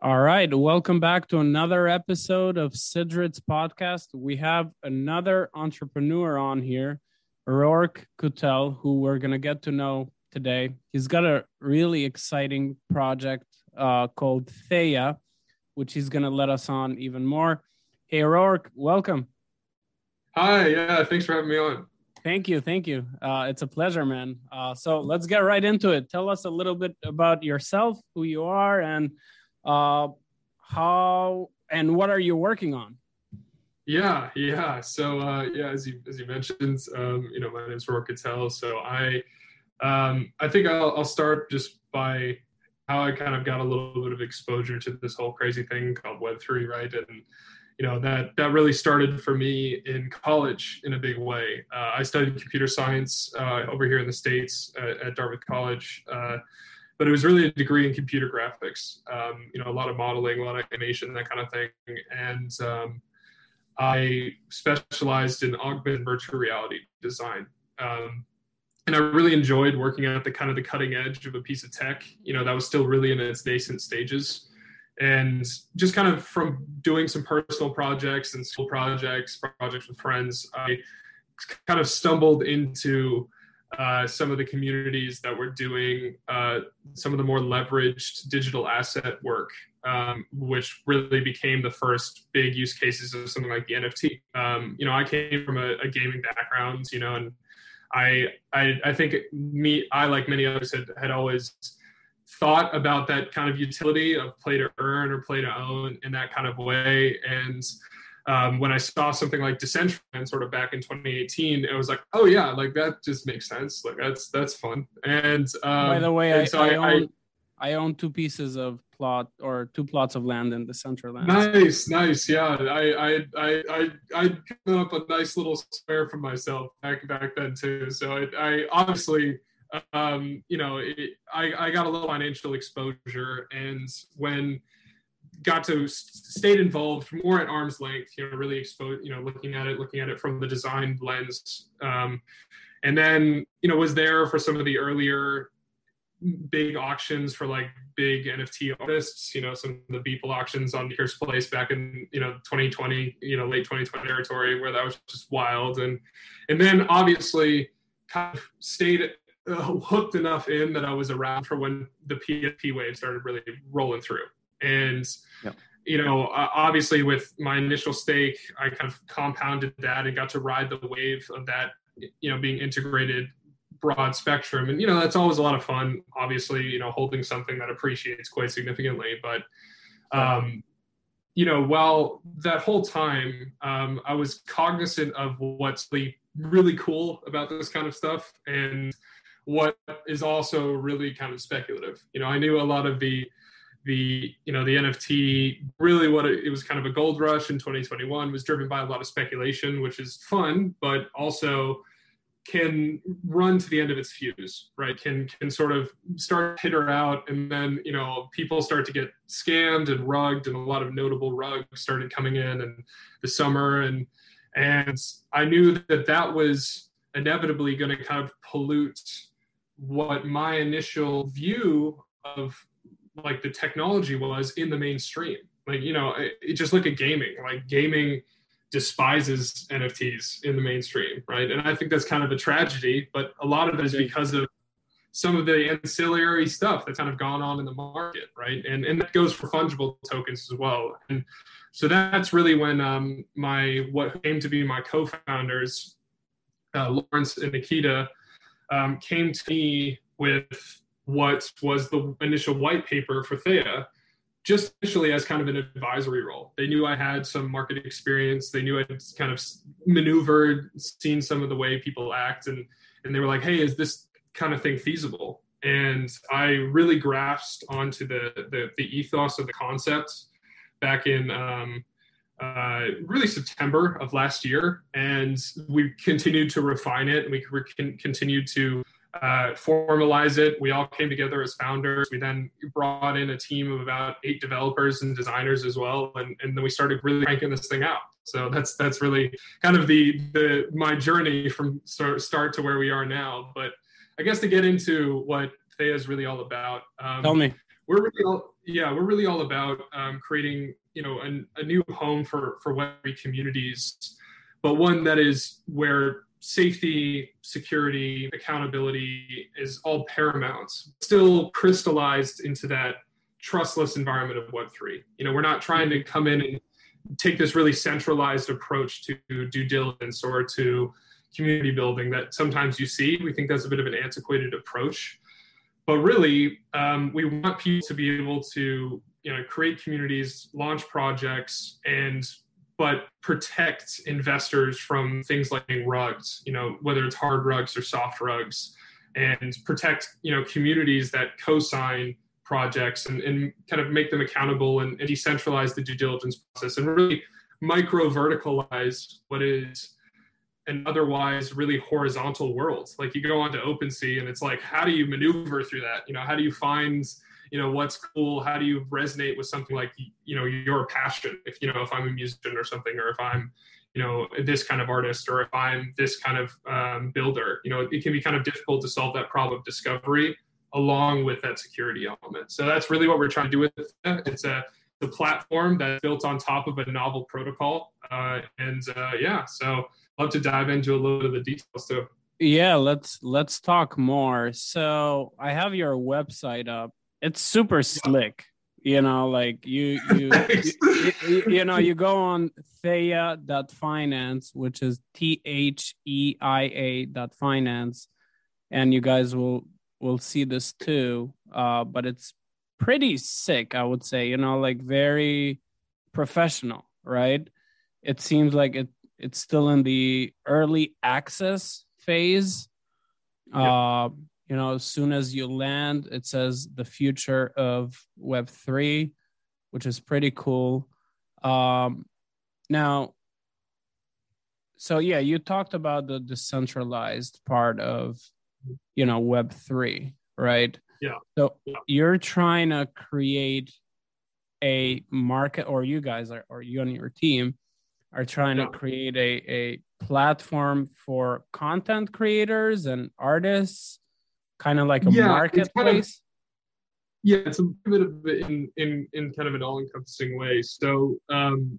All right, welcome back to another episode of Sidrit's podcast. We have another entrepreneur on here, Rorke Kuttel, who we're going to get to know today. He's got a really exciting project uh, called Theia, which he's going to let us on even more. Hey, Rourke, welcome. Hi, yeah, thanks for having me on. Thank you, thank you. Uh, it's a pleasure, man. Uh, so let's get right into it. Tell us a little bit about yourself, who you are, and uh, how and what are you working on? Yeah, yeah. So uh, yeah, as you as you mentioned, um, you know, my name is Rorke. So I um, I think I'll, I'll start just by how I kind of got a little bit of exposure to this whole crazy thing called Web three, right? And you know that that really started for me in college in a big way. Uh, I studied computer science uh, over here in the states at, at Dartmouth College. Uh, but it was really a degree in computer graphics. Um, you know, a lot of modeling, a lot of animation, that kind of thing. And um, I specialized in augmented virtual reality design. Um, and I really enjoyed working at the kind of the cutting edge of a piece of tech. You know, that was still really in its nascent stages. And just kind of from doing some personal projects and school projects, projects with friends, I kind of stumbled into uh, some of the communities that were doing uh, some of the more leveraged digital asset work, um, which really became the first big use cases of something like the NFT. Um, you know, I came from a, a, gaming background, you know, and I, I, I think me, I like many others had, had always thought about that kind of utility of play to earn or play to own in that kind of way, and um, when I saw something like Decentraland sort of back in 2018, it was like, oh yeah, like that just makes sense. Like that's that's fun. And um, by the way, I, so I, I, own, I, own two pieces of plot or two plots of land in Decentraland. Nice, nice. Yeah, I I I I I put up a nice little square for myself back back then too. So I, I obviously um, you know, it, I, I got a little financial exposure. And when got to stayed involved more at arm's length you know really exposed you know looking at it looking at it from the design lens. Um, and then you know was there for some of the earlier big auctions for like big nft artists you know some of the beeple auctions on Pierce Place back in you know 2020 you know late 2020 territory where that was just wild. And and then obviously kind of stayed uh, hooked enough in that I was around for when the PFP wave started really rolling through and yep. you know, uh, obviously with my initial stake, I kind of compounded that and got to ride the wave of that, you know, being integrated broad spectrum. And you know, that's always a lot of fun. Obviously, you know, holding something that appreciates quite significantly, but. Um, you know, while that whole time um, I was cognizant of what's really, really cool about this kind of stuff and what is also really kind of speculative. You know, I knew a lot of the the you know the NFT really what it, it, was kind of a gold rush in 2021 was driven by a lot of speculation, which is fun, but also can run to the end of its fuse, right? Can can sort of start hitter out, and then you know people start to get scammed and rugged, and a lot of notable rugs started coming in in the summer, and and I knew that that was inevitably going to kind of pollute what my initial view of like the technology was in the mainstream. Like, you know, it, it just look at gaming. Like gaming despises NFTs in the mainstream, right? And I think that's kind of a tragedy, but a lot of it is because of some of the ancillary stuff that's kind of gone on in the market, right? And and that goes for fungible tokens as well. And so that's really when um, my what came to be my co-founders, uh, Lawrence and Nikita, um, came to me with what was the initial white paper for Theia, just initially as kind of an advisory role. They knew I had some market experience. They knew I'd kind of maneuvered, seen some of the way people act, and and they were like, "Hey, is this kind of thing feasible?" And I really grasped onto the the, the ethos of the concept back in um, uh, really September of last year, and we continued to refine it. And we continued to uh, formalize it. We all came together as founders. We then brought in a team of about eight developers and designers as well, and, and then we started really cranking this thing out. So that's that's really kind of the the my journey from start, start to where we are now. But I guess to get into what Theia is really all about. Um, Tell me. we're really all, yeah, we're really all about um, creating you know a, a new home for for Web3 communities, but one that is where safety, security, accountability is all paramount. Still crystallized into that trustless environment of Web3. You know, we're not trying to come in and take this really centralized approach to due diligence or to community building that sometimes you see. We think that's a bit of an antiquated approach. But really, um, we want people to be able to you know create communities, launch projects, and but protect investors from things like rugs, you know, whether it's hard rugs or soft rugs, and protect you know communities that co-sign projects and, and kind of make them accountable and, and decentralize the due diligence process and really micro verticalize what is an otherwise really horizontal world. Like you go onto OpenSea and it's like, how do you maneuver through that? You know, how do you find, you know, what's cool? How do you resonate with something like, you know, your passion? If, you know, if I'm a musician or something, or if I'm, you know, this kind of artist, or if I'm this kind of um, builder, you know, it can be kind of difficult to solve that problem of discovery along with that security element. So that's really what we're trying to do with it. It's a the platform that's built on top of a novel protocol. Uh, and uh, yeah, so love to dive into a little bit of the details too. Yeah, let's let's talk more. So I have your website up. It's super slick. You know, like you you, you, you, you know you go on theia.finance, which is T H E I A dot finance, and you guys will will see this too. Uh, but it's pretty sick, I would say. You know, like very professional, right? It seems like it it's still in the early access phase. Uh, you know, as soon as you land, it says the future of Web three, which is pretty cool. Um, now, so yeah, you talked about the decentralized part of you know web 3 right yeah so yeah. you're trying to create a market or you guys are or you and your team are trying yeah. to create a, a platform for content creators and artists kind of like a yeah, marketplace kind of, yeah it's a bit of in in in kind of an all-encompassing way so um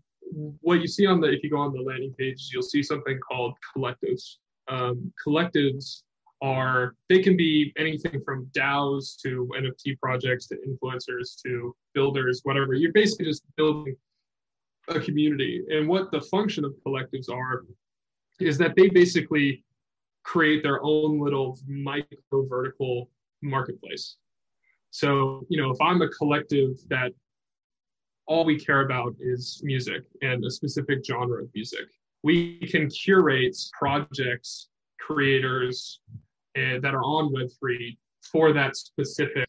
what you see on the if you go on the landing page you'll see something called collectives um, collectives are they can be anything from DAOs to NFT projects to influencers to builders, whatever. You're basically just building a community. And what the function of collectives are is that they basically create their own little micro vertical marketplace. So, you know, if I'm a collective that all we care about is music and a specific genre of music, we can curate projects, creators, and that are on Web3 for that specific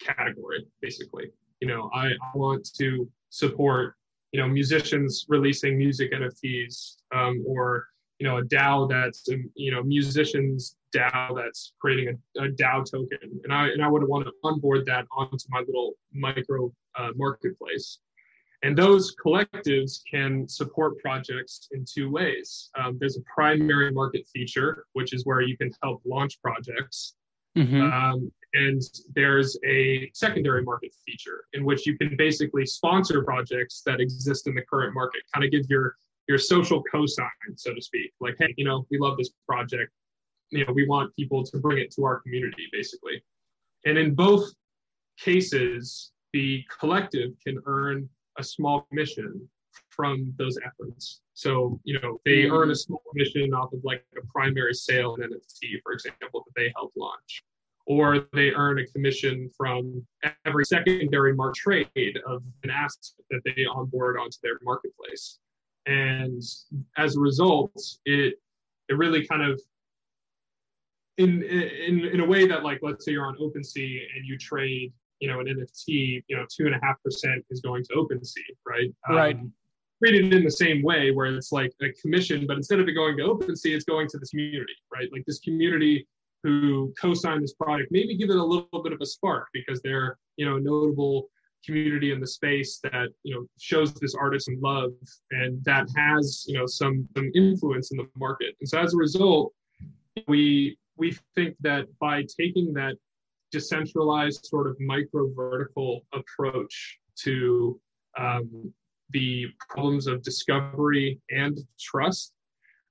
category, basically. You know, I, I want to support, you know, musicians releasing music NFTs um, or, you know, a DAO that's, um, you know, musicians DAO that's creating a, a DAO token. And I, and I would want to onboard that onto my little micro uh, marketplace. And those collectives can support projects in two ways. Um, there's a primary market feature, which is where you can help launch projects. Mm-hmm. Um, and there's a secondary market feature in which you can basically sponsor projects that exist in the current market, kind of give your your social cosign, so to speak. Like, hey, you know, we love this project. You know, we want people to bring it to our community, basically. And in both cases, the collective can earn a small commission from those efforts. So, you know, they mm-hmm. earn a small commission off of like a primary sale in NFT, for example, that they help launch. Or they earn a commission from every secondary market trade of an asset that they onboard onto their marketplace. And as a result, it it really kind of in in in a way that like let's say you're on OpenSea and you trade you know, an NFT, you know, two and a half percent is going to OpenSea, right? Right. Um, treated in the same way, where it's like a commission, but instead of it going to OpenSea, it's going to this community, right? Like this community who co-signed this product, maybe give it a little bit of a spark because they're, you know, notable community in the space that you know shows this artist some love and that has you know some some influence in the market and so as a result we we think that by taking that decentralized sort of micro vertical approach to um, the problems of discovery and trust,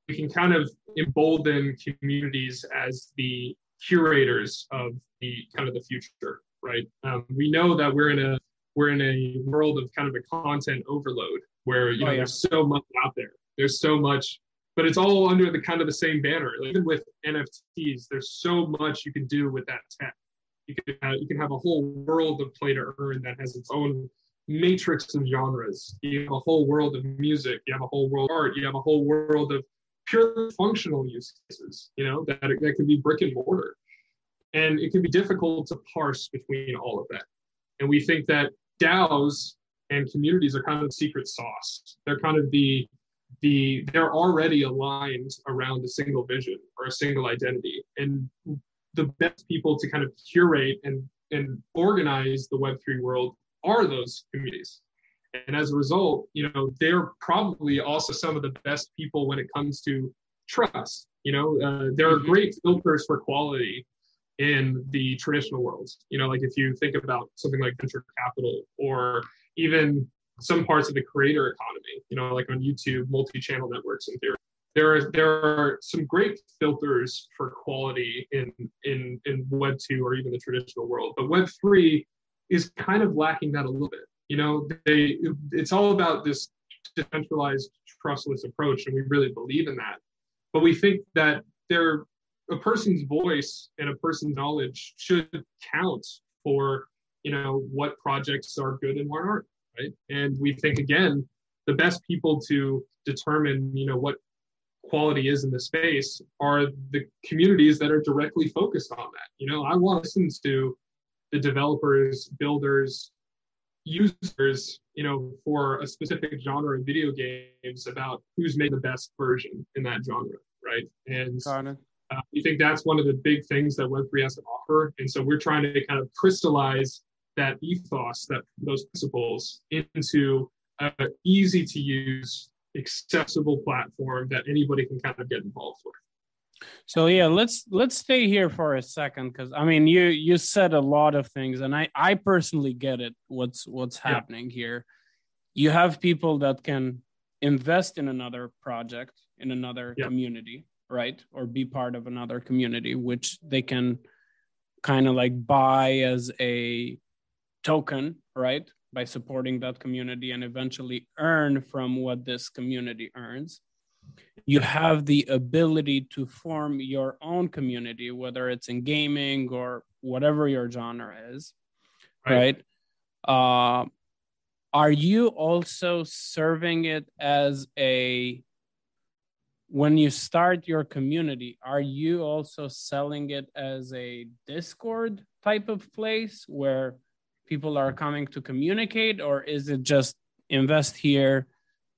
we can kind of embolden communities as the curators of the kind of the future, right? Um, we know that we're in a we're in a world of kind of a content overload where you oh, know oh, yeah. there's so much out there. There's so much, but it's all under the kind of the same banner. Like, even with NFTs, there's so much you can do with that tech. You can have, you can have a whole world of play to earn that has its own matrix of genres. You have a whole world of music. You have a whole world of art. You have a whole world of pure functional use cases. You know that that can be brick and mortar, and it can be difficult to parse between all of that. And we think that DAOs and communities are kind of secret sauce. They're kind of the the they're already aligned around a single vision or a single identity, and the best people to kind of curate and and organize the Web3 world are those communities. And as a result, you know, they're probably also some of the best people when it comes to trust. You know, uh, there are mm-hmm. great filters for quality in the traditional worlds. You know, like if you think about something like venture capital or even some parts of the creator economy, you know, like on YouTube, multi-channel networks in theory. There are there are some great filters for quality in in in Web two or even the traditional world, but Web three is kind of lacking that a little bit. You know, they it's all about this decentralized, trustless approach, and we really believe in that. But we think that there a person's voice and a person's knowledge should count for you know what projects are good and what aren't right? And we think again the best people to determine you know what quality is in the space are the communities that are directly focused on that. You know i want listen to the developers builders users you know for a specific genre of video games about who's made the best version in that genre right? And we think that's one of the big things that Web3 has to offer. And so we're trying to kind of crystallize that ethos, that those principles into an easy to use, accessible platform that anybody can kind of get involved with. So yeah, let's let's stay here for a second because I mean you you said a lot of things and I I personally get it what's what's happening yeah. here. You have people that can invest in another project in another yeah. community right? Or be part of another community which they can kind of like buy as a token right? By supporting that community and eventually earn from what this community earns. You have the ability to form your own community whether it's in gaming or whatever your genre is right, right? Uh, are you also serving it as a when you start your community, are you also selling it as a Discord type of place where people are coming to communicate, or is it just invest here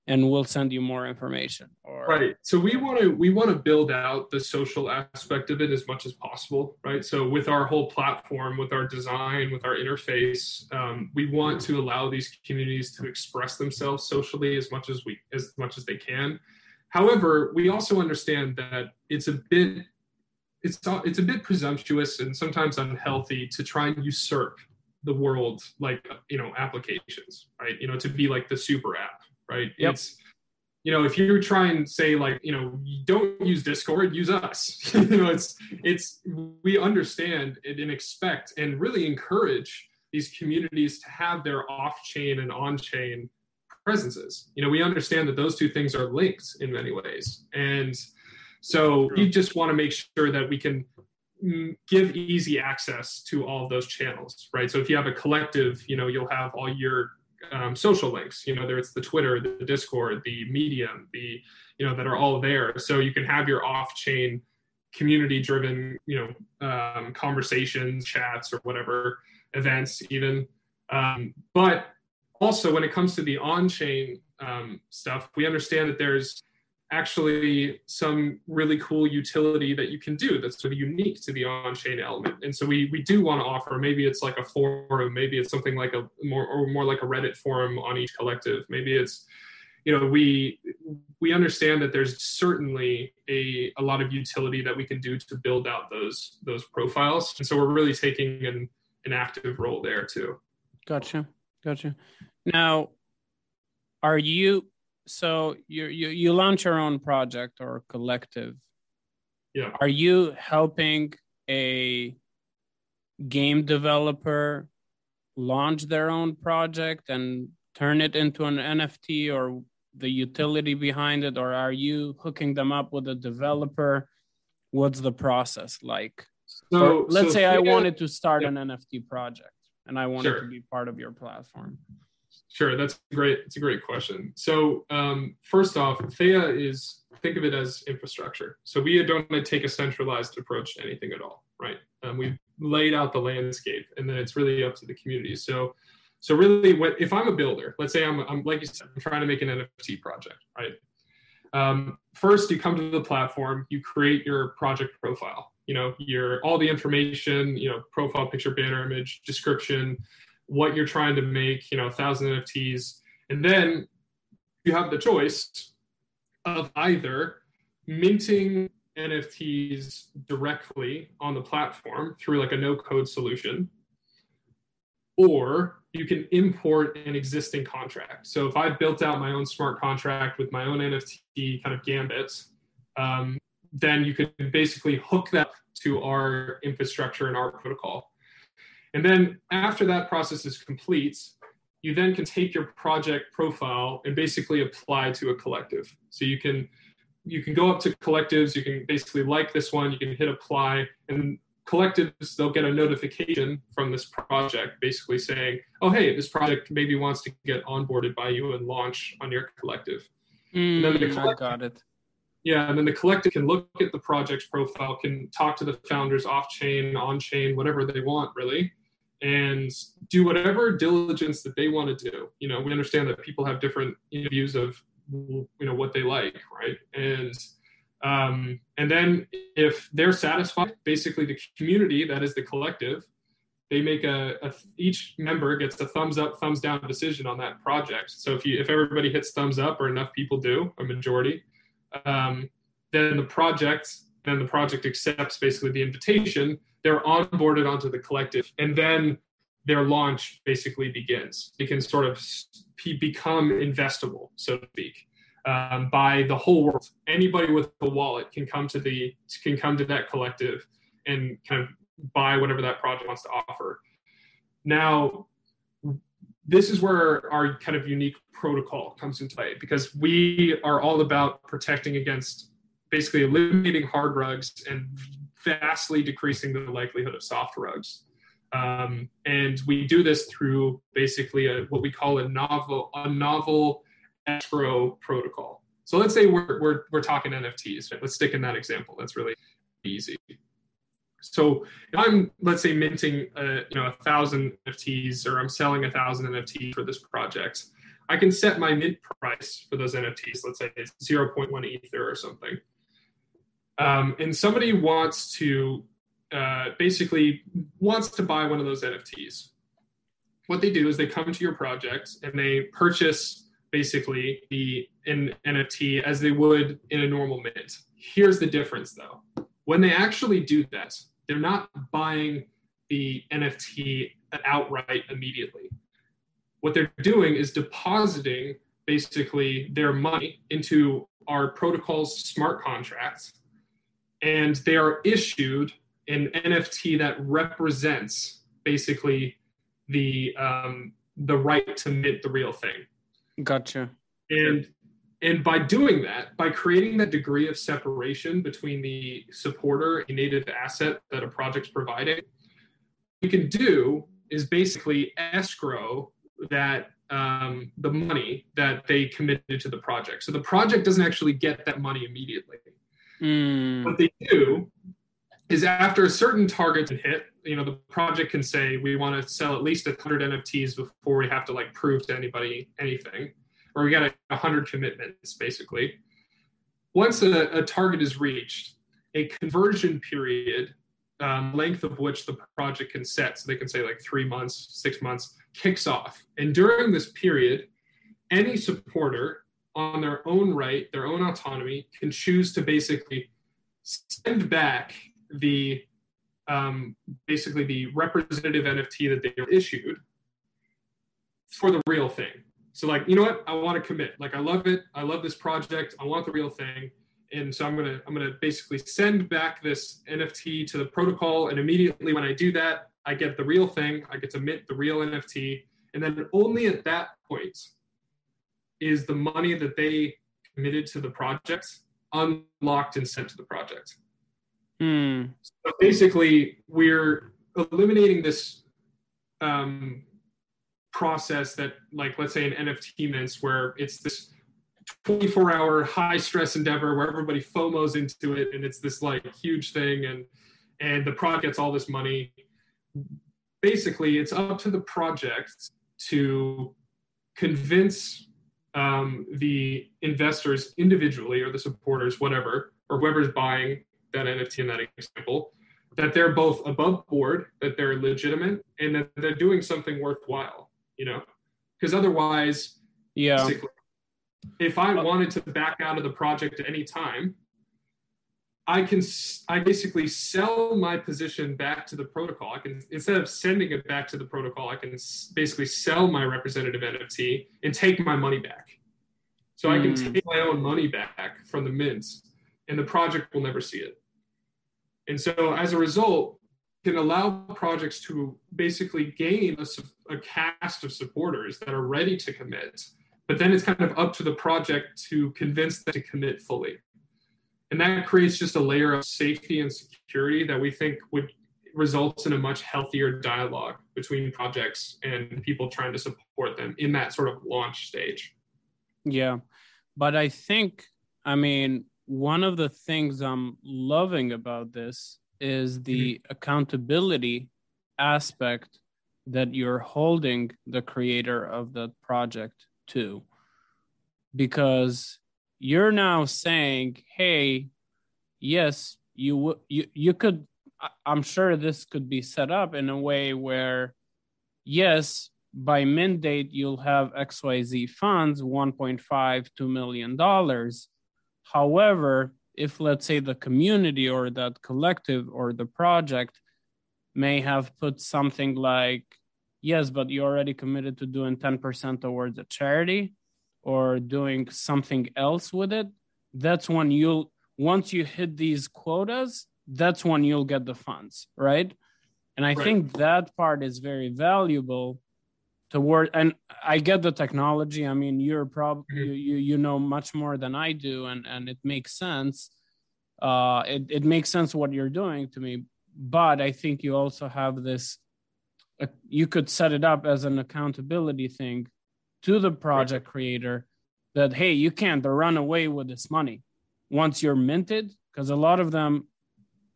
and we'll send you more information? Or... Right. So we want to we want to build out the social aspect of it as much as possible. Right. So with our whole platform, with our design, with our interface, um, we want to allow these communities to express themselves socially as much as we as much as they can However, we also understand that it's a bit it's it's a bit presumptuous and sometimes unhealthy to try and usurp the world like you know applications right? You know to be like the super app right? Yep. it's you know if you try and say like you know don't use discord use us. You know it's it's we understand and expect and really encourage these communities to have their off chain and on chain presences. You know, we understand that those two things are linked in many ways. And so you just want to make sure that we can mm, give easy access to all of those channels, right? So if you have a collective, you know, you'll have all your um, social links, you know, there it's the Twitter, the Discord, the Medium, the, you know, that are all there. So you can have your off chain community driven, you know, um, conversations, chats, or whatever events, even. Um, but also when it comes to the on-chain um, stuff we understand that there's actually some really cool utility that you can do that's sort of unique to the on-chain element. And so we we do want to offer maybe it's like a forum maybe it's something like a more or more like a reddit forum on each collective. Maybe it's you know we we understand that there's certainly a, a lot of utility that we can do to build out those those profiles. And so we're really taking an, an active role there too. Gotcha gotcha. Now are you so you you you launch your own project or collective. Yeah. Are you helping a game developer launch their own project and turn it into an nft or the utility behind it? Or are you hooking them up with a developer? What's the process like? So, let's so say i wanted to start yeah. an nft project and i wanted sure. to be part of your platform Sure, that's great. It's a great question. So um, first off, Theia is think of it as infrastructure. So we don't want to take a centralized approach to anything at all, right? Um, we've laid out the landscape, and then it's really up to the community. So, so really, what if I'm a builder? Let's say I'm, I'm like you said, I'm trying to make an NFT project, right? Um, first, you come to the platform, you create your project profile. You know, your all the information, you know, profile picture, banner image, description, what you're trying to make, you know, a thousand NFTs. And then you have the choice of either minting NFTs directly on the platform through like a no code solution, or you can import an existing contract. So if I built out my own smart contract with my own NFT kind of gambits, um, then you can basically hook that to our infrastructure and our protocol. And then after that process is complete, you then can take your project profile and basically apply to a collective. So you can you can go up to collectives, you can basically like this one, you can hit apply, and collectives they'll get a notification from this project basically saying, oh hey, this project maybe wants to get onboarded by you and launch on your collective. Mm, then the collective, I got it. Yeah, and then the collective can look at the project's profile, can talk to the founders off chain, on chain, whatever they want, really and do whatever diligence that they want to do. You know, we understand that people have different views of you know what they like, right? And um, and then if they're satisfied, basically the community that is the collective, they make a, a, each member gets a thumbs up, thumbs down decision on that project. So if you if everybody hits thumbs up or enough people do, a majority, um, then the project then the project accepts basically the invitation. They're onboarded onto the collective and then their launch basically begins. They can sort of become investable so to speak um, by the whole world. Anybody with a wallet can come to the can come to that collective and kind of buy whatever that project wants to offer. Now this is where our kind of unique protocol comes into play because we are all about protecting against basically eliminating hard rugs and vastly decreasing the likelihood of soft rugs. Um, and we do this through basically a, what we call a novel a novel escrow protocol. So let's say we're, we're, we're talking NFTs. Let's stick in that example. That's really easy. So if I'm let's say minting a, you know a thousand NFTs or I'm selling a thousand NFTs for this project, I can set my mint price for those NFTs. Let's say it's 0.1 ether or something um, and somebody wants to uh, basically wants to buy one of those NFTs. What they do is they come to your project and they purchase basically the an NFT as they would in a normal mint. Here's the difference though. When they actually do that, they're not buying the NFT outright immediately. What they're doing is depositing basically their money into our protocol's smart contracts and they are issued an NFT that represents basically the um, the right to mint the real thing. Gotcha. And and by doing that, by creating that degree of separation between the supporter and native asset that a project's providing, we can do is basically escrow that um, the money that they committed to the project. So the project doesn't actually get that money immediately. Mm. What they do is after a certain target hit, you know, the project can say we want to sell at least 100 NFTs before we have to like prove to anybody anything, or we got a 100 commitments basically. Once a, a target is reached, a conversion period, um, length of which the project can set, so they can say like three months, six months, kicks off. And during this period, any supporter on their own right, their own autonomy, can choose to basically send back the um, basically the representative NFT that they were issued for the real thing. So like, you know what? I want to commit. Like I love it. I love this project. I want the real thing. And so I'm gonna I'm gonna basically send back this NFT to the protocol. And immediately when I do that, I get the real thing. I get to mint the real NFT. And then only at that point is the money that they committed to the project unlocked and sent to the project. Hmm. So basically, we're eliminating this um, process that, like, let's say an NFT mints, where it's this 24 hour high stress endeavor where everybody FOMOs into it and it's this like huge thing and and the project gets all this money. Basically, it's up to the project to convince um, the investors individually or the supporters, whatever, or whoever's buying that NFT in that example, that they're both above board, that they're legitimate, and that they're doing something worthwhile, you know? Because otherwise, yeah, if I wanted to back out of the project at any time, I can I basically sell my position back to the protocol. I can instead of sending it back to the protocol, I can basically sell my representative NFT and take my money back. So mm. I can hmm. take my own money back from the mints, and the project will never see it. And so as a result, can allow projects to basically gain a, a cast of supporters that are ready to commit. But then it's kind of up to the project to convince them to commit fully. And that creates just a layer of safety and security that we think would results in a much healthier dialogue between projects and people trying to support them in that sort of launch stage. Yeah. But I think, I mean, one of the things I'm loving about this is the mm-hmm. accountability aspect that you're holding the creator of the project to. Because you're now saying, hey, yes, you you you could. I'm sure this could be set up in a way where, yes, by mint date you'll have XYZ funds, 1.5 2 million dollars. However, if let's say the community or that collective or the project may have put something like yes but you already committed to doing 10% towards a charity or doing something else with it, that's when you'll once you hit these quotas, that's when you'll get the funds, right? And I right. think that part is very valuable toward and I get the technology. I mean, you're probably mm-hmm. you, you know much more than I do and and it makes sense. Uh it, it makes sense what you're doing to me, but I think you also have this uh, you could set it up as an accountability thing to the project right. creator that hey you can't run away with this money once you're minted because a lot of them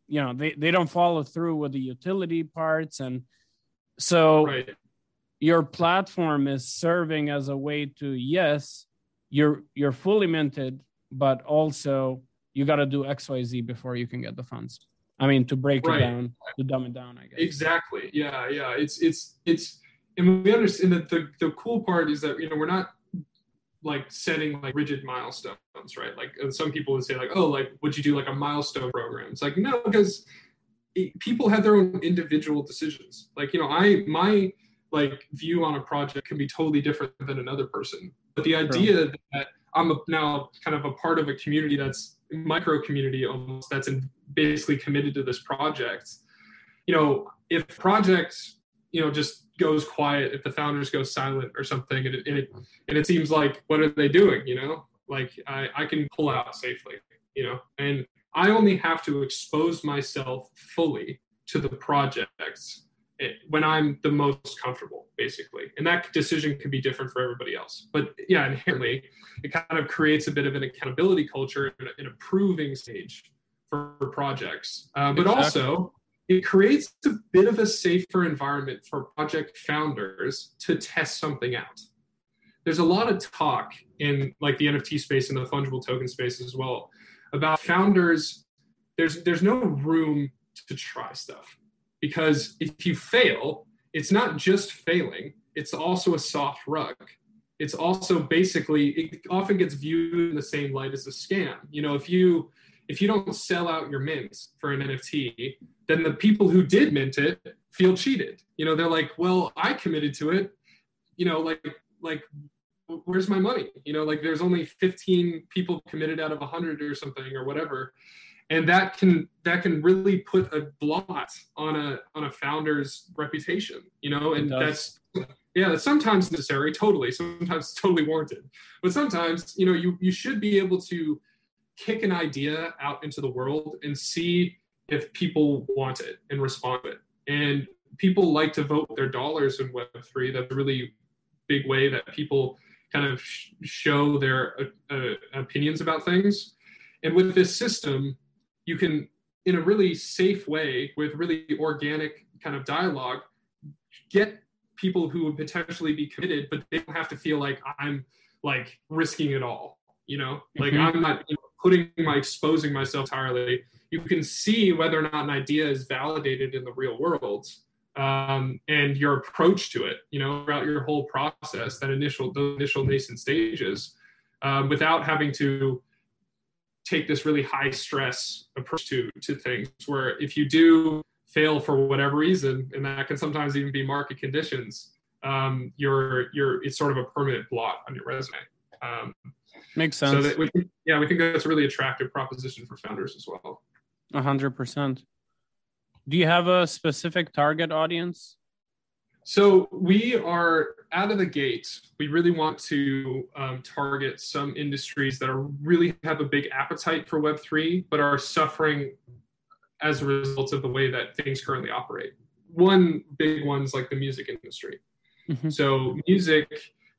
you know they, they don't follow through with the utility parts and so right. Your platform is serving as a way to yes you're you're fully minted but also you got to do xyz before you can get the funds. I mean to break right. it down to dumb it down i guess. Exactly. Yeah yeah. It's it's it's and we understand that the, the cool part is that you know we're not like setting like rigid milestones right? Like uh, some people would say like oh like would you do like a milestone program? It's like no because people have their own individual decisions. Like you know i my like view on a project can be totally different than another person. But the idea that i'm a, now kind of a part of a community that's micro community almost that's in, basically committed to this project you know if project you know just goes quiet if the founders go silent or something and it, and it, and it seems like what are they doing you know? Like I, I can pull out safely you know? And i only have to expose myself fully to the projects eh, when i'm the most comfortable basically and that decision can be different for everybody else but yeah inherently it kind of creates a bit of an accountability culture and an approving stage for, for projects uh, but exactly. also it creates a bit of a safer environment for project founders to test something out. There's a lot of talk in like the NFT space and the fungible token space as well about founders. There's there's no room to try stuff because if you fail, it's not just failing; it's also a soft rug. it's also basically it often gets viewed in the same light as a scam. You know, if you if you don't sell out your mints for an NFT, then the people who did mint it feel cheated. You know, they're like, well, I committed to it. You know, like like where's my money? You know, like there's only 15 people committed out of 100 or something or whatever. And that can that can really put a blot on a on a founder's reputation, you know, and that's yeah, that's sometimes necessary, totally. Sometimes totally warranted. But sometimes, you know, you you should be able to kick an idea out into the world and see if people want it and respond to it. And people like to vote their dollars in Web3. That's a really big way that people kind of sh- show their uh, uh, opinions about things. And with this system, you can, in a really safe way, with really organic kind of dialogue, get people who would potentially be committed, but they don't have to feel like I'm like risking it all. You know, like mm-hmm. I'm not you know, putting my exposing myself entirely. You can see whether or not an idea is validated in the real world um, and your approach to it, you know, throughout your whole process, that initial, the initial nascent stages, um, without having to take this really high stress approach to to things. Where if you do fail for whatever reason, and that can sometimes even be market conditions, um, you're you're it's sort of a permanent blot on your resume. Um, Makes sense. So that we, yeah, we think that's a really attractive proposition for founders as well. Hundred percent. Do you have a specific target audience? So we are out of the gate. We really want to um, target some industries that are really have a big appetite for Web three, but are suffering as a result of the way that things currently operate. One big one's like the music industry. Mm-hmm. So music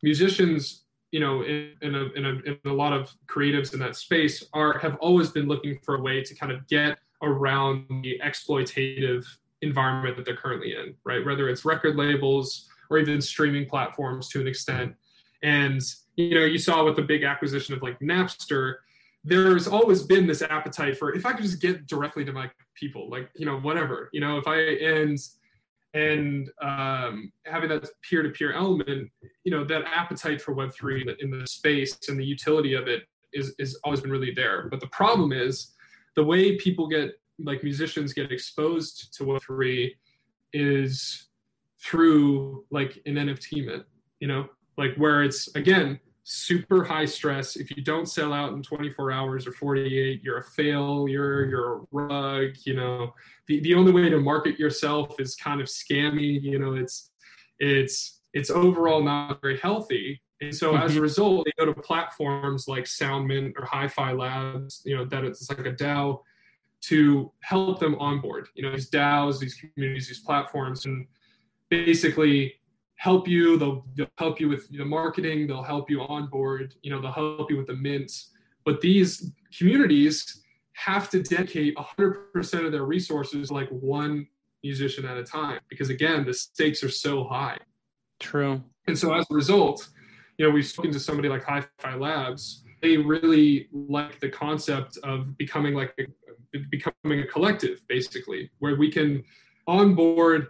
musicians, you know, in, in, a, in, a, in a lot of creatives in that space are have always been looking for a way to kind of get around the exploitative environment that they're currently in, right? Whether it's record labels or even streaming platforms to an extent. And you know, you saw with the big acquisition of like Napster, there's always been this appetite for if I could just get directly to my people, like you know, whatever, you know, if I and and um, having that peer-to-peer element, you know, that appetite for Web three in the space and the utility of it is is always been really there. But the problem is the way people get like musicians get exposed to Web3 is through like an NFT mint, you know, like where it's again super high stress. If you don't sell out in 24 hours or 48, you're a failure, you're a rug, you know. The, the only way to market yourself is kind of scammy, you know, it's it's it's overall not very healthy. And so mm-hmm. as a mm-hmm. result, they go to platforms like SoundMint or Hi-Fi Labs, you know, that it's like a DAO to help them onboard, you know, these DAOs, these communities, these platforms, and basically help you. They'll, they'll help you with the marketing. They'll help you onboard. You know, they'll help you with the mints. But these communities have to dedicate 100% of their resources like one musician at a time because again, the stakes are so high. True. And so as a result, you know, we've spoken to somebody like Hi-Fi Labs. They really like the concept of becoming like a, becoming a collective, basically, where we can onboard.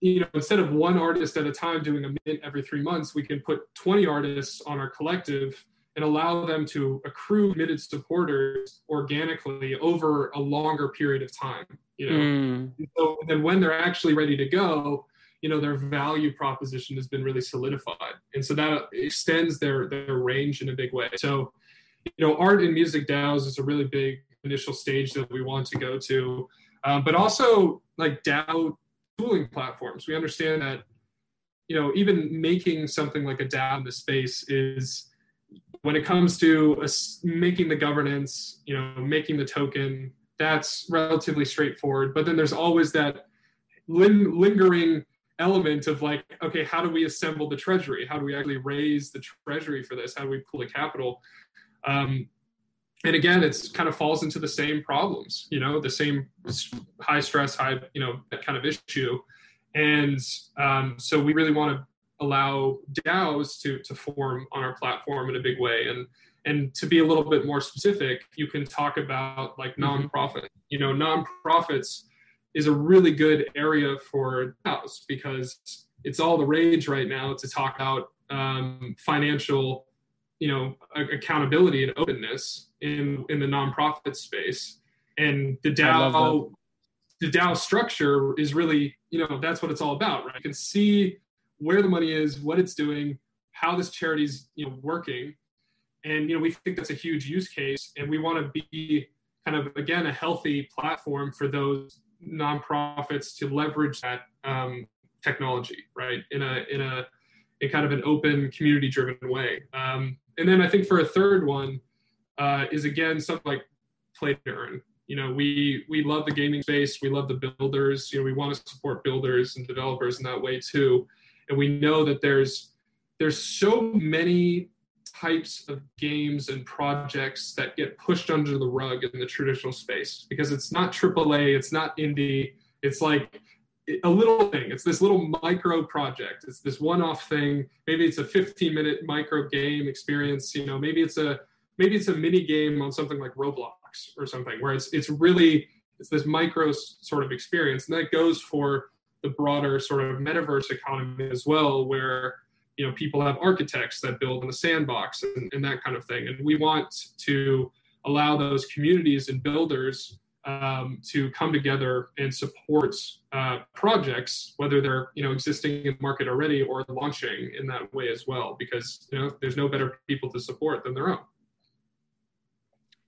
You know, instead of one artist at a time doing a mint every three months, we can put 20 artists on our collective and allow them to accrue committed supporters organically over a longer period of time. You know, mm. so then when they're actually ready to go, you know their value proposition has been really solidified and so that extends their their range in a big way so you know art and music daos is a really big initial stage that we want to go to um, but also like dao tooling platforms we understand that you know even making something like a dao in the space is when it comes to a, making the governance you know making the token that's relatively straightforward but then there's always that lingering element of like, okay, how do we assemble the treasury? How do we actually raise the treasury for this? How do we pull the capital? Um, and again, it's kind of falls into the same problems, you know, the same high stress, high, you know, that kind of issue. And um, so we really want to allow DAOs to to form on our platform in a big way. And and to be a little bit more specific, you can talk about like mm-hmm. nonprofit. You know, nonprofits is a really good area for DAOs because it's all the rage right now to talk about um, financial, you know, accountability and openness in in the nonprofit space. And the DAO, the DAO structure is really, you know, that's what it's all about, right? You can see where the money is, what it's doing, how this charity's, you know, working, and you know, we think that's a huge use case, and we want to be kind of again a healthy platform for those nonprofits to leverage that um, technology, right? In a in a in kind of an open, community-driven way. Um, and then I think for a third one uh, is again something like play to earn. You know, we we love the gaming space. We love the builders. You know, we want to support builders and developers in that way too. And we know that there's there's so many types of games and projects that get pushed under the rug in the traditional space because it's not AAA, it's not indie, it's like a little thing. It's this little micro project. It's this one-off thing. Maybe it's a 15-minute micro game experience. You know, maybe it's a maybe it's a mini game on something like Roblox or something where it's it's really it's this micro sort of experience, and that goes for the broader sort of metaverse economy as well, where you know people have architects that build in a sandbox and, and that kind of thing and we want to allow those communities and builders um, to come together and support uh, projects whether they're you know existing in the market already or launching in that way as well because you know there's no better people to support than their own.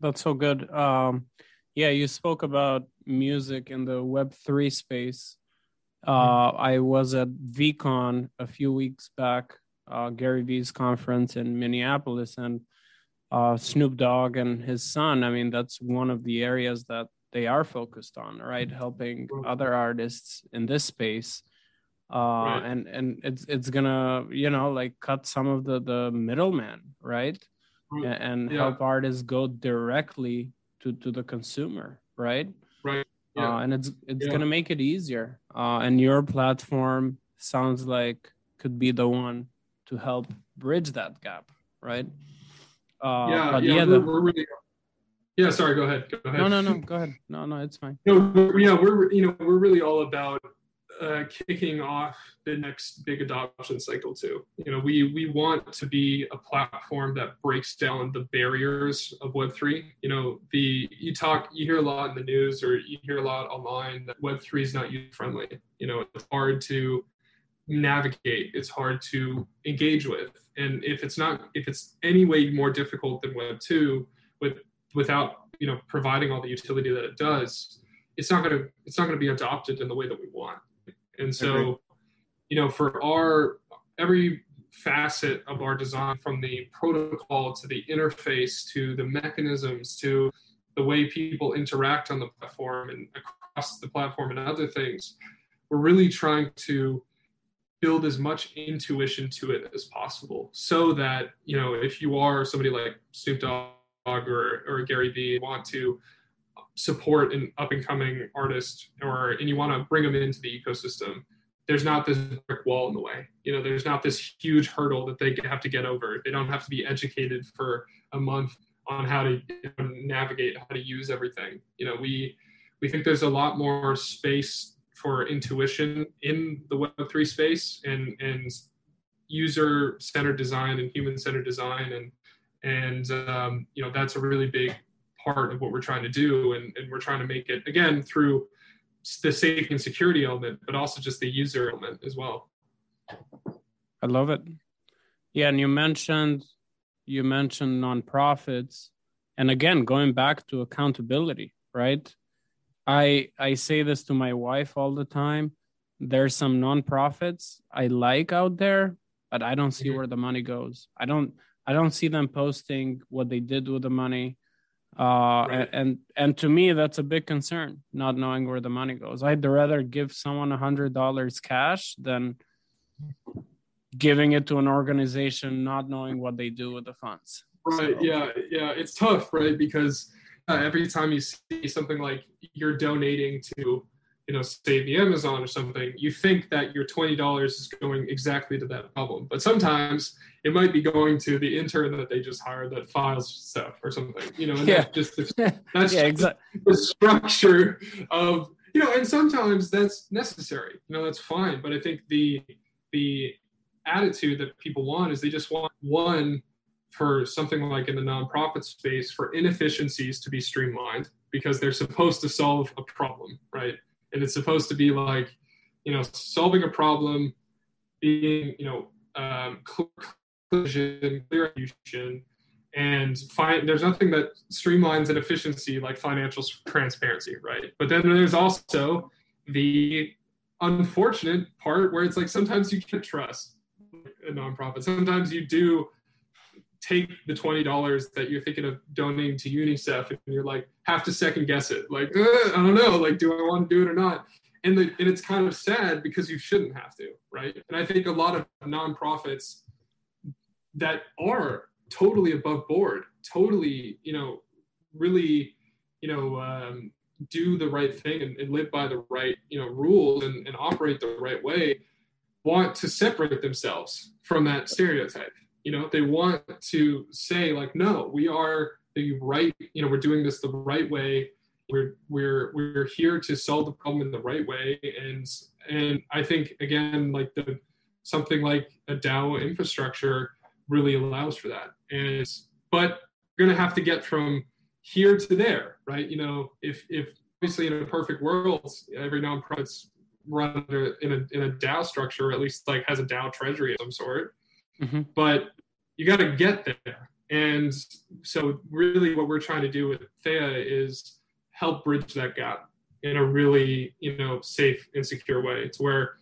That's so good. Um, yeah you spoke about music in the web 3 space. Uh, I was at VeeCon a few weeks back, uh, Gary Vee's conference in Minneapolis, and uh, Snoop Dogg and his son. I mean, that's one of the areas that they are focused on, right? Helping other artists in this space. Uh, right. and and it's it's gonna you know like cut some of the the middleman right and, and yeah. help artists go directly to to the consumer right right yeah. Uh, and it's it's yeah. gonna make it easier. Uh, and your platform sounds like could be the one to help bridge that gap, right? Uh, yeah, yeah, yeah, we're, the, we're really. Yeah, sorry. Go ahead. Go ahead. No, no, no. Go ahead. No, no, it's fine. No, yeah, we're you know we're really all about uh, kicking off the next big adoption cycle too. You know, we we want to be a platform that breaks down the barriers of Web three. You know, the you talk, you hear a lot in the news or you hear a lot online that Web three is not user friendly. You know, it's hard to navigate. It's hard to engage with, and if it's not, if it's any way more difficult than Web two, with without you know providing all the utility that it does, it's not going to it's not going to be adopted in the way that we want. And so, you know, for our every facet of our design from the protocol to the interface to the mechanisms to the way people interact on the platform and across the platform and other things, we're really trying to build as much intuition to it as possible so that, you know, if you are somebody like Snoop Dogg or, or Gary Vee, want to support an up and coming artist or and you want to bring them into the ecosystem there's not this brick wall in the way. You know there's not this huge hurdle that they have to get over. They don't have to be educated for a month on how to navigate how to use everything. You know we we think there's a lot more space for intuition in the web3 space and and user centered design and human centered design and and um, you know that's a really big part of what we're trying to do. And, and we're trying to make it again through the safety and security element but also just the user element as well. I love it. Yeah and you mentioned you mentioned nonprofits. And again going back to accountability right? I i say this to my wife all the time. There's some nonprofits i like out there but i don't see mm-hmm. where the money goes. I don't i don't see them posting what they did with the money. Uh, right. and and to me that's a big concern not knowing where the money goes. I'd rather give someone a hundred dollars cash than giving it to an organization not knowing what they do with the funds. Right. So. yeah. Yeah. It's tough right? Because uh, every time you see something like you're donating to you know, say the Amazon or something, you think that your twenty dollars is going exactly to that problem, but sometimes it might be going to the intern that they just hired that files stuff or something. You know, and yeah. that's just the, that's yeah, exactly. the structure of you know, and sometimes that's necessary. You know, that's fine, but I think the the attitude that people want is they just want one for something like in the nonprofit space for inefficiencies to be streamlined because they're supposed to solve a problem, right? And it's supposed to be like, you know, solving a problem, being, you know, um, clear, and clear execution, and find there's nothing that streamlines an efficiency like financial transparency, right? But then there's also the unfortunate part where it's like sometimes you can't trust a nonprofit. Sometimes you do take the twenty dollars that you're thinking of donating to UNICEF, and you're like have to second guess it. Like I don't know, like do I want to do it or not? And the, and it's kind of sad because you shouldn't have to, right? And I think a lot of nonprofits that are totally above board, totally, you know, really, you know, um, do the right thing and, and, live by the right, you know, rules and, and operate the right way, want to separate themselves from that stereotype you know they want to say like no we are the right you know we're doing this the right way. We're we're we're here to solve the problem in the right way. And and i think again like the something like a dao infrastructure really allows for that. And but you're going to have to get from here to there right? You know if if obviously in a perfect world every nonprofit's run in a in a dao structure or at least like has a dao treasury of some sort Mm-hmm. But you got to get there. And so, really, what we're trying to do with Theia is help bridge that gap in a really, you know, safe and secure way. It's where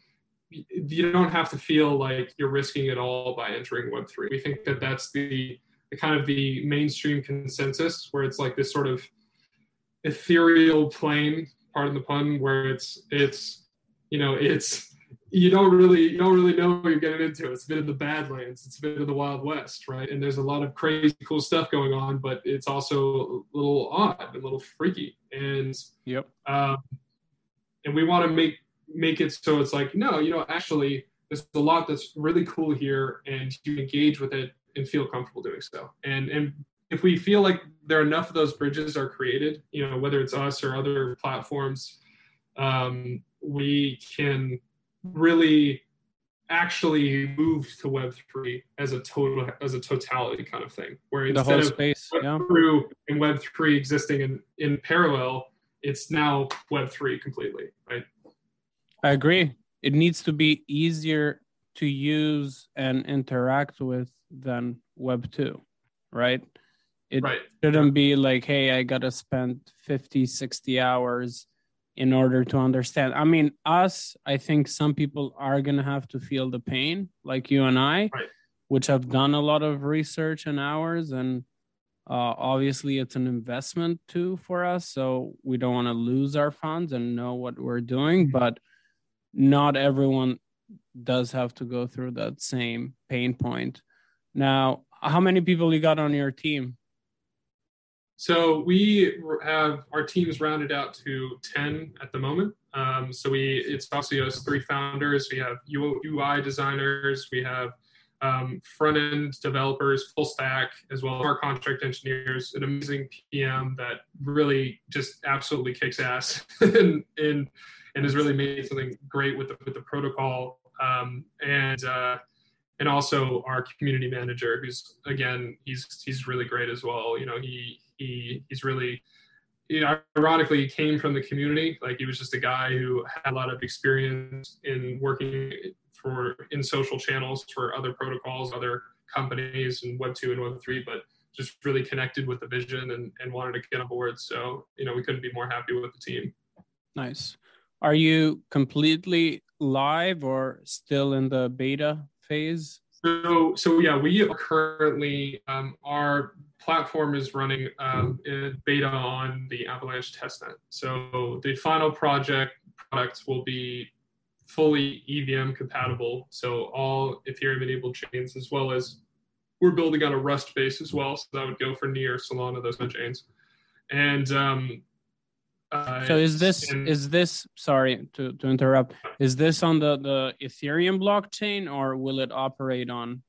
you don't have to feel like you're risking it all by entering Web3. We think that that's the, the kind of the mainstream consensus, where it's like this sort of ethereal plane, pardon the pun, where it's it's you know it's you don't really you don't really know what you're getting into. It's a bit of the Badlands, it's a bit of the Wild West, right? And there's a lot of crazy cool stuff going on, but it's also a little odd, a little freaky. And yep. Um, and we want to make make it so it's like, no, you know, actually, there's a lot that's really cool here, and you engage with it and feel comfortable doing so. And and if we feel like there are enough of those bridges are created, you know, whether it's us or other platforms, um, we can really actually moved to Web3 as a total as a totality kind of thing, where the instead of space, Web2 yeah. and Web3 existing in, in parallel, it's now Web3 completely, right? I agree. It needs to be easier to use and interact with than Web2, right? It right. shouldn't be like, hey, I got to spend 50, 60 hours in order to understand. I mean, us, I think some people are going to have to feel the pain, like you and I, right. which have done a lot of research and hours. And uh, obviously, it's an investment too for us. So we don't want to lose our funds and know what we're doing. Mm-hmm. But not everyone does have to go through that same pain point. Now, how many people you got on your team? So we have our teams rounded out to 10 at the moment. Um, so we it's obviously us three founders. We have UI designers, we have um, front end developers, full stack, as well as our contract engineers, an amazing PM that really just absolutely kicks ass and, and, and has really made something great with the, with the protocol. Um, and uh, and also our community manager, who's again he's he's really great as well. You know he he he's really you know, ironically he came from the community. Like he was just a guy who had a lot of experience in working for in social channels for other protocols other companies and web 2 and web 3 but just really connected with the vision and, and wanted to get on board. So you know we couldn't be more happy with the team. Nice. Are you completely live or still in the beta phase so so yeah we are currently um, our platform is running um, in beta on the Avalanche testnet. So the final project products will be fully EVM compatible. So all Ethereum enabled chains, as well as we're building on a Rust base as well. So that would go for Near, Solana, those chains. And um, uh, so is this is this sorry to, to interrupt is this on the the ethereum blockchain or will it operate on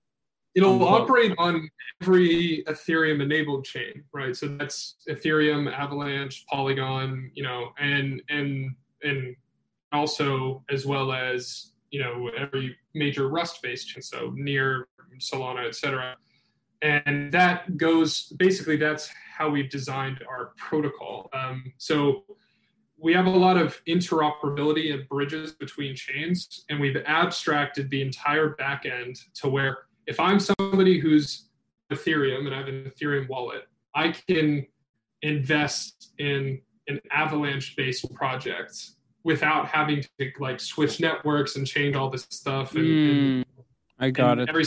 It'll operate on every Ethereum enabled chain, right? So that's Ethereum, Avalanche, Polygon, you know, and and and also as well as you know every major Rust-based chain so Near, Solana, etc. And that goes basically that's how we've designed our protocol. Um, so we have a lot of interoperability and bridges between chains, and we've abstracted the entire backend to where if I'm somebody who's Ethereum and I have an Ethereum wallet, I can invest in an Avalanche based project without having to like switch networks and change all this stuff. And, mm, and I got and it. Every,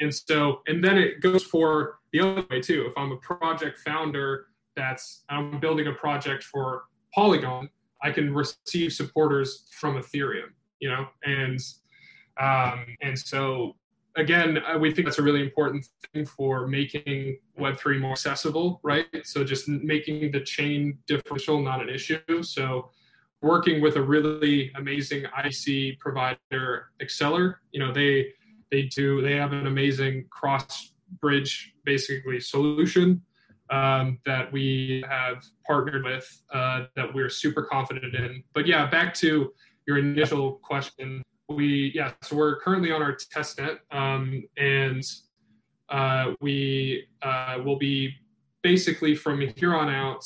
and so, and then it goes for the other way too. If I'm a project founder that's, I'm building a project for Polygon, I can receive supporters from Ethereum, you know, and um, and so again, uh, we think that's a really important thing for making Web3 more accessible, right? So just making the chain differential not an issue. So working with a really amazing IC provider, Axelar, you know, they they do they have an amazing cross bridge basically solution um, that we have partnered with uh, that we're super confident in. But yeah, back to your initial question we yeah so we're currently on our test net um, and uh, we uh, will be basically from here on out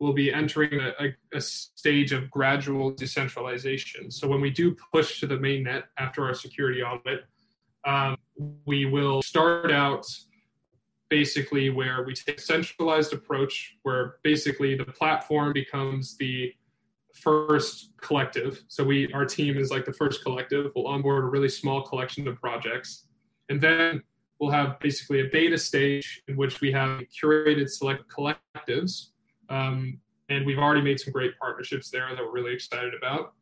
we'll be entering a, a, a, stage of gradual decentralization so when we do push to the main net after our security audit um, we will start out basically where we take a centralized approach where basically the platform becomes the first collective. So we our team is like the first collective. We'll onboard a really small collection of projects. And then we'll have basically a beta stage in which we have curated select collectives. Um, and we've already made some great partnerships there that we're really excited about.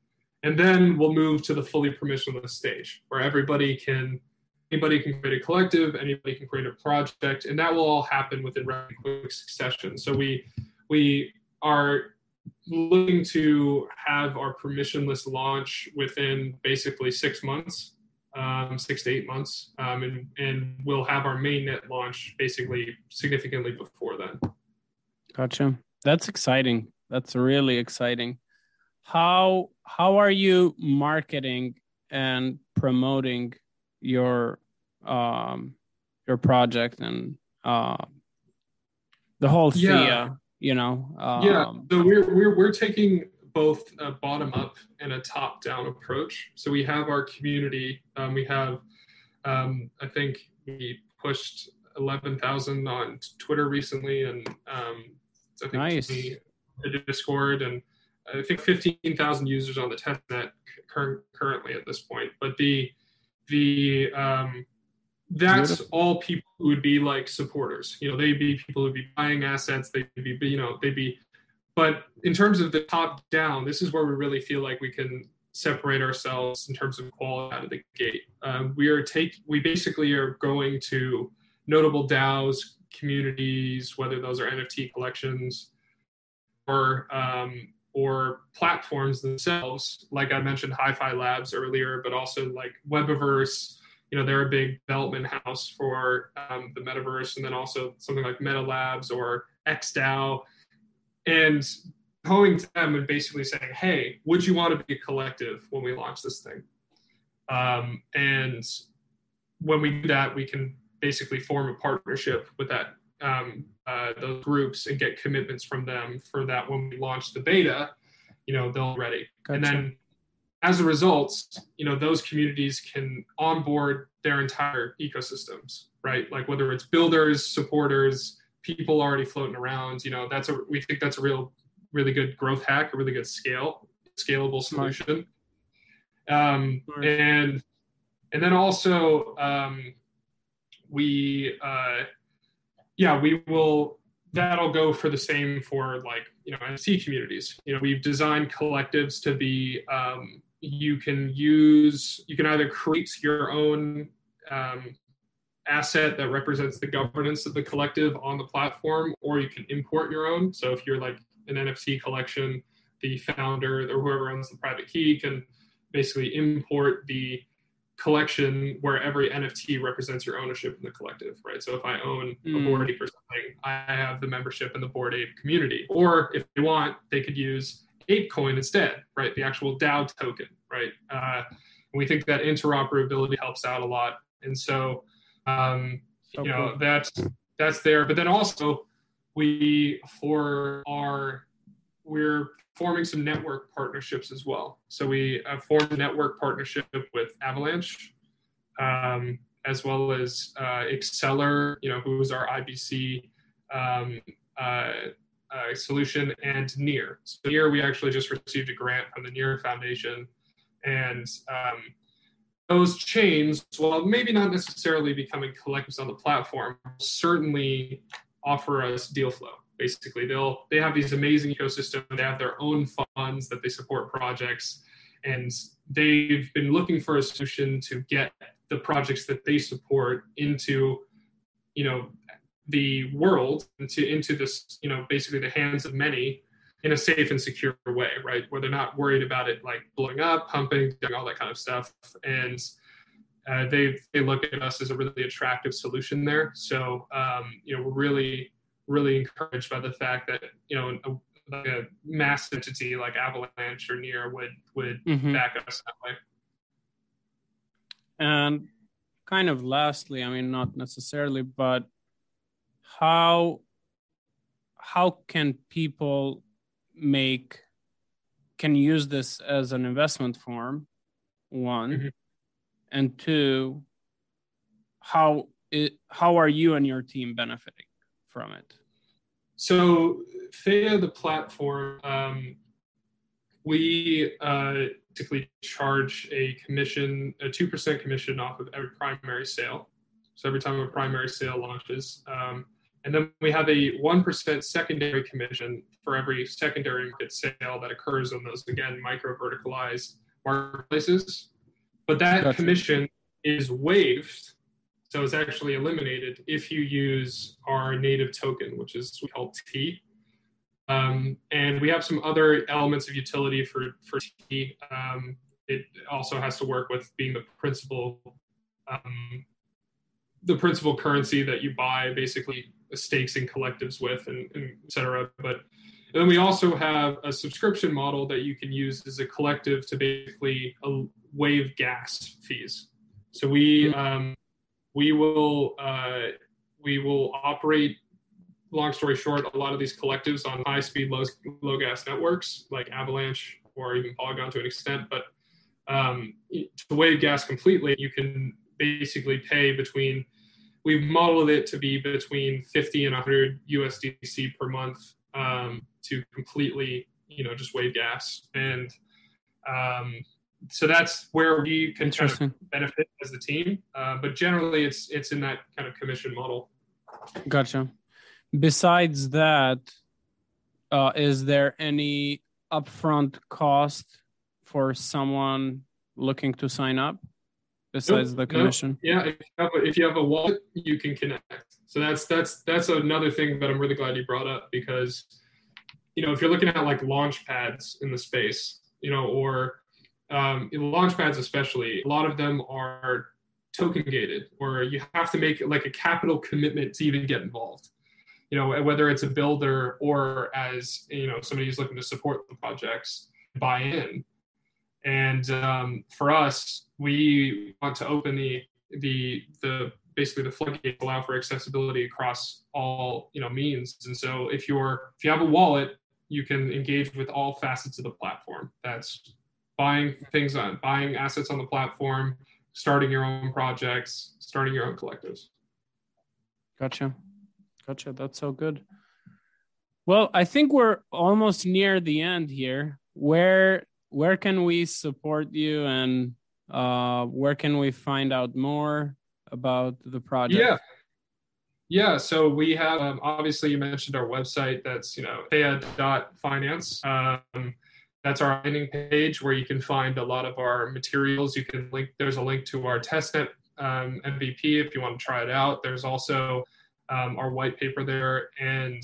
And then we'll move to the fully permissionless stage where everybody can anybody can create a collective, anybody can create a project, and that will all happen within quick succession. So we we are looking to have our permissionless launch within basically six months, um, six to eight months, um, and and we'll have our mainnet launch basically significantly before then. Gotcha. That's exciting. That's really exciting. How how are you marketing and promoting your um your project and uh the whole yeah. You know um, yeah so we're, we're we're taking both a bottom up and a top down approach. So we have our community um, we have um, i think we pushed 11000 on twitter recently and um, i think nice. the discord and i think 15000 users on the testnet cur- currently at this point. But the the um, that's Beautiful. all people who would be like supporters. You know, they'd be people who'd be buying assets. They'd be, you know, they'd be. But in terms of the top down, this is where we really feel like we can separate ourselves in terms of quality out of the gate. Um, we are take we basically are going to notable DAOs, communities, whether those are NFT collections or um, or platforms themselves. Like I mentioned, Hi-Fi Labs earlier, but also like Webaverse you know they're a big development house for um, the metaverse and then also something like meta labs or xdao and going to them and basically saying hey would you want to be a collective when we launch this thing um, and when we do that we can basically form a partnership with that um, uh, those groups and get commitments from them for that when we launch the beta you know they'll ready gotcha. and then as a result, you know, those communities can onboard their entire ecosystems, right? Like whether it's builders, supporters, people already floating around, you know, that's a we think that's a real really good growth hack, a really good scale, scalable solution. Um, and and then also um, we uh, yeah, we will that'll go for the same for like you know NFT communities. You know, we've designed collectives to be um, you can use you can either create your own um, asset that represents the governance of the collective on the platform or you can import your own so if you're like an nft collection the founder or whoever owns the private key can basically import the collection where every nft represents your ownership in the collective right so if i own mm. a hmm. Bored Ape or something i have the membership in the Bored Ape community or if they want they could use ApeCoin instead, right? The actual DAO token, right? Uh, we think that interoperability helps out a lot. And so, um, you know, that's that's there. But then also, we for our we're forming some network partnerships as well. So we have formed a network partnership with Avalanche, um, as well as uh, Axelar, you know, who is our IBC um, uh, uh, solution, and Near. So Near, we actually just received a grant from the Near Foundation, and um, those chains, while maybe not necessarily becoming collectives on the platform, certainly offer us deal flow. Basically, they'll they have these amazing ecosystem. They have their own funds that they support projects, and they've been looking for a solution to get the projects that they support into, you know, the world into into this you know basically the hands of many in a safe and secure way right? Where they're not worried about it like blowing up pumping doing all that kind of stuff. And uh, they they look at us as a really attractive solution there. So um, you know we're really really encouraged by the fact that you know a, like a mass entity like avalanche or near would would mm-hmm. back us that way and kind of lastly i mean not necessarily but how how can people make can use this as an investment form one mm-hmm. and two how it how are you and your team benefiting from it so Theia the platform um, we uh, typically charge a commission a 2% commission off of every primary sale so every time a primary sale launches um, and then we have a 1% secondary commission for every secondary market sale that occurs on those, again, micro verticalized marketplaces. But that gotcha. commission is waived. So it's actually eliminated if you use our native token, which is called T. Um, and we have some other elements of utility for, for T. Um, it also has to work with being the principal um, the principal currency that you buy basically stakes and collectives with and, and et cetera. But then we also have a subscription model that you can use as a collective to basically uh, waive gas fees. So we hmm. um, we will uh, we will operate. Long story short, a lot of these collectives on high speed, low low gas networks like Avalanche or even Polygon to an extent. But um, to waive gas completely, you can basically pay between we've modeled it to be between 50 and 100 USDC per month um, to completely, you know, just waive gas. And um, so that's where we can kind of benefit as the team. Uh, but generally, it's it's in that kind of commission model. Gotcha. Besides that, uh, is there any upfront cost for someone looking to sign up? besides nope, the commission? Nope. Yeah, if you, have a, if you have a wallet, you can connect. So that's that's that's another thing that I'm really glad you brought up because you know if you're looking at like launch pads in the space, you know, or um, in launch pads especially, a lot of them are token gated, or you have to make like a capital commitment to even get involved. You know, whether it's a builder or as you know somebody who's looking to support the projects, buy in. And um, for us, we want to open the the the basically the floodgates allow for accessibility across all you know means. And so if you're if you have a wallet, you can engage with all facets of the platform. That's buying things on buying assets on the platform, starting your own projects, starting your own collectives. Gotcha. Gotcha. That's so good. Well, I think we're almost near the end here. Where where can we support you and uh, where can we find out more about the project? Yeah. Yeah, so we have um, obviously you mentioned our website. That's you know theia.finance. Um, that's our landing page where you can find a lot of our materials. You can link. There's a link to our testnet um, MVP if you want to try it out. There's also um, our white paper there, and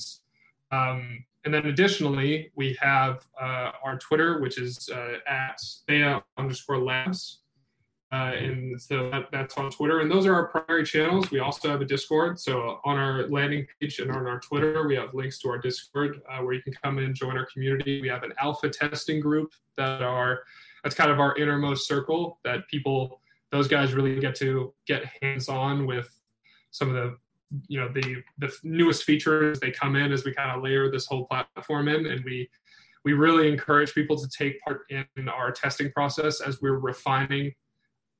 um, and then additionally, we have uh, our Twitter, which is uh, at Theia underscore labs. Uh, and so that, that's on Twitter. And those are our primary channels. We also have a Discord. So on our landing page and on our Twitter, we have links to our Discord uh, where you can come and join our community. We have an alpha testing group that are that's kind of our innermost circle that people those guys really get to get hands on with some of the you know the the newest features they come in as we kind of layer this whole platform in and we we really encourage people to take part in our testing process as we're refining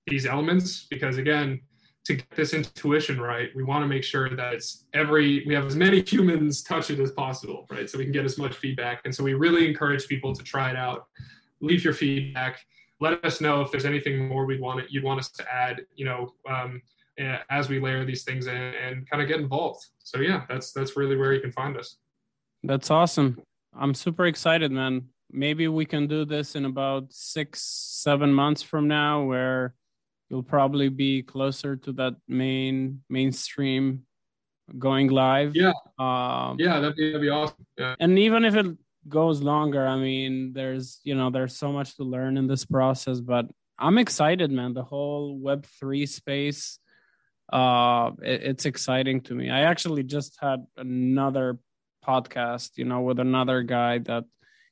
these elements because again to get this intuition right we want to make sure that it's every we have as many humans touch it as possible right? So we can get as much feedback. And so we really encourage people to try it out. Leave your feedback. Let us know if there's anything more we'd want it, you'd want us to add you know um, as we layer these things in and kind of get involved. So yeah that's that's really where you can find us. That's awesome. I'm super excited man. Maybe we can do this in about six seven months from now where you'll probably be closer to that main mainstream going live. Yeah. Um, yeah, that'd be, that'd be awesome. Yeah. And even if it goes longer, I mean, there's, you know, there's so much to learn in this process, but I'm excited, man. The whole web3 space, uh, it, it's exciting to me. I actually just had another podcast, you know, with another guy that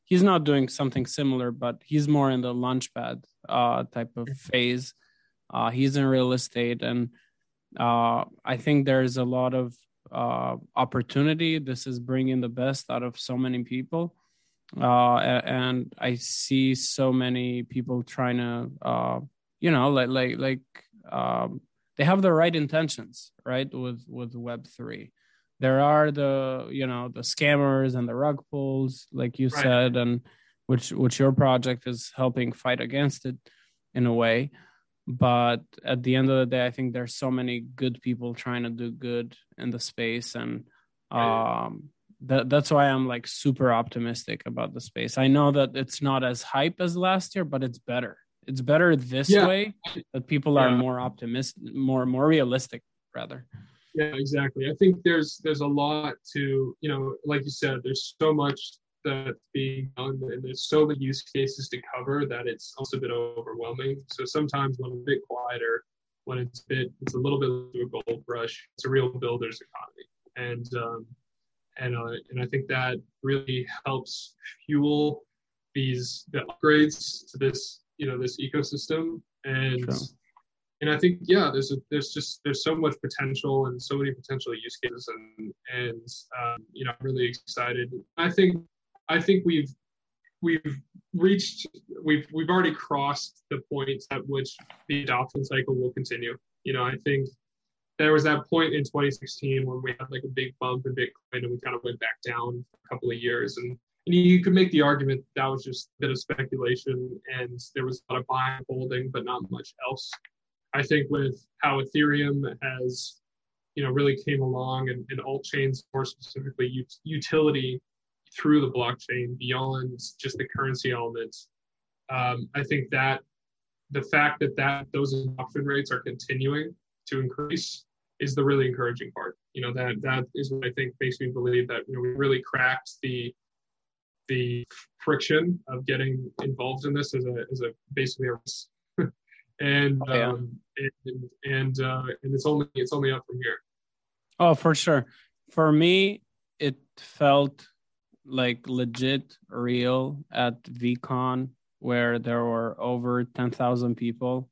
he's not doing something similar, but he's more in the launchpad uh, type of phase uh, he's in real estate, and uh, I think there's a lot of uh, opportunity. This is bringing the best out of so many people, uh, and I see so many people trying to, uh, you know, like like like um, they have the right intentions, right, with with Web three. There are the you know the scammers and the rug pulls, like you right. said, and which which your project is helping fight against it in a way but at the end of the day i think there's so many good people trying to do good in the space and um that, that's why i'm like super optimistic about the space. I know that it's not as hype as last year but it's better. It's better this yeah. way that people yeah. are more optimistic more more realistic rather. Yeah exactly. I think there's there's a lot to you know like you said there's so much that's being done and there's so many use cases to cover that it's also a bit overwhelming. So sometimes when it's a bit quieter when it's a bit it's a little bit of a gold rush it's a real builder's economy. And um, and uh, and I think that really helps fuel these the upgrades to this you know this ecosystem. And sure. and I think yeah there's a, there's just there's so much potential and so many potential use cases and and um, you know I'm really excited. I think I think we've we've reached we've we've already crossed the point at which the adoption cycle will continue. You know, I think there was that point in 2016 when we had like a big bump in Bitcoin and we kind of went back down a couple of years and and you could make the argument that was just a bit of speculation and there was a lot of buying holding but not much else i think with how ethereum has you know really came along and, and alt chains more specifically utility through the blockchain beyond just the currency elements. Um, I think that the fact that that those adoption rates are continuing to increase is the really encouraging part. You know that that is what I think makes me believe that you know we really cracked the the friction of getting involved in this as a as a basically a and oh, yeah. um, and and uh, and it's only it's only up from here. Oh, for sure. For me, it felt like legit real at VeeCon where there were over 10,000 people.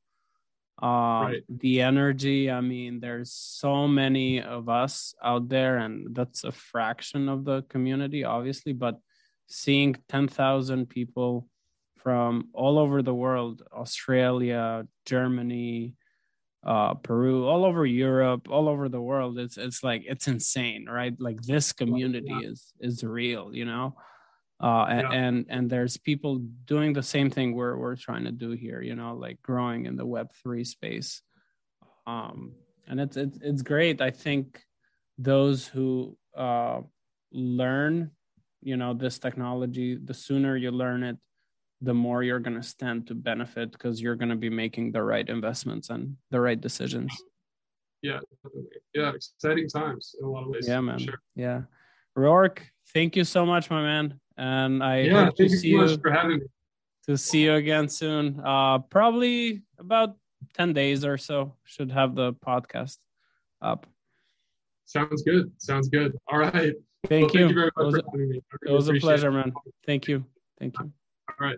Uh, right. The energy, I mean, there's so many of us out there, and that's a fraction of the community, obviously, but seeing 10,000 people from all over the world Australia, Germany, uh, Peru, all over Europe, all over the world. It's it's like it's insane, right? Like this community yeah. is is real, you know. Uh, and, yeah. and and there's people doing the same thing we're we're trying to do here, you know, like growing in the Web three space. Um, and it's it's it's great. I think those who uh, learn, you know, this technology, the sooner you learn it, the more you're going to stand to benefit because you're going to be making the right investments and the right decisions. Yeah, yeah, exciting times in a lot of ways. Yeah, man. Sure. Yeah, Rorke, thank you so much, my man, and I yeah, hope to see you for having me. To see you again soon. Uh, probably about ten days or so. Should have the podcast up. Sounds good. Sounds good. All right. Thank well, you. Thank you very much for having me. Really it was a pleasure, it. man. Thank you. Thank you. All right.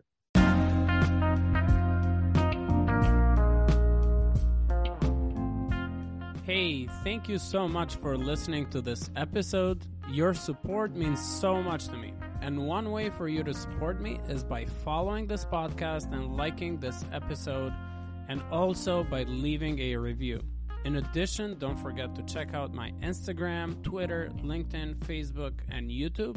Hey, thank you so much for listening to this episode. Your support means so much to me. And one way for you to support me is by following this podcast and liking this episode, and also by leaving a review. In addition, don't forget to check out my Instagram, Twitter, LinkedIn, Facebook, and YouTube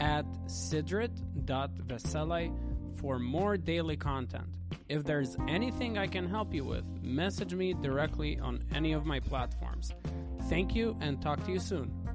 at sidrit.veselaj for more daily content. If there's anything I can help you with, message me directly on any of my platforms. Thank you and talk to you soon.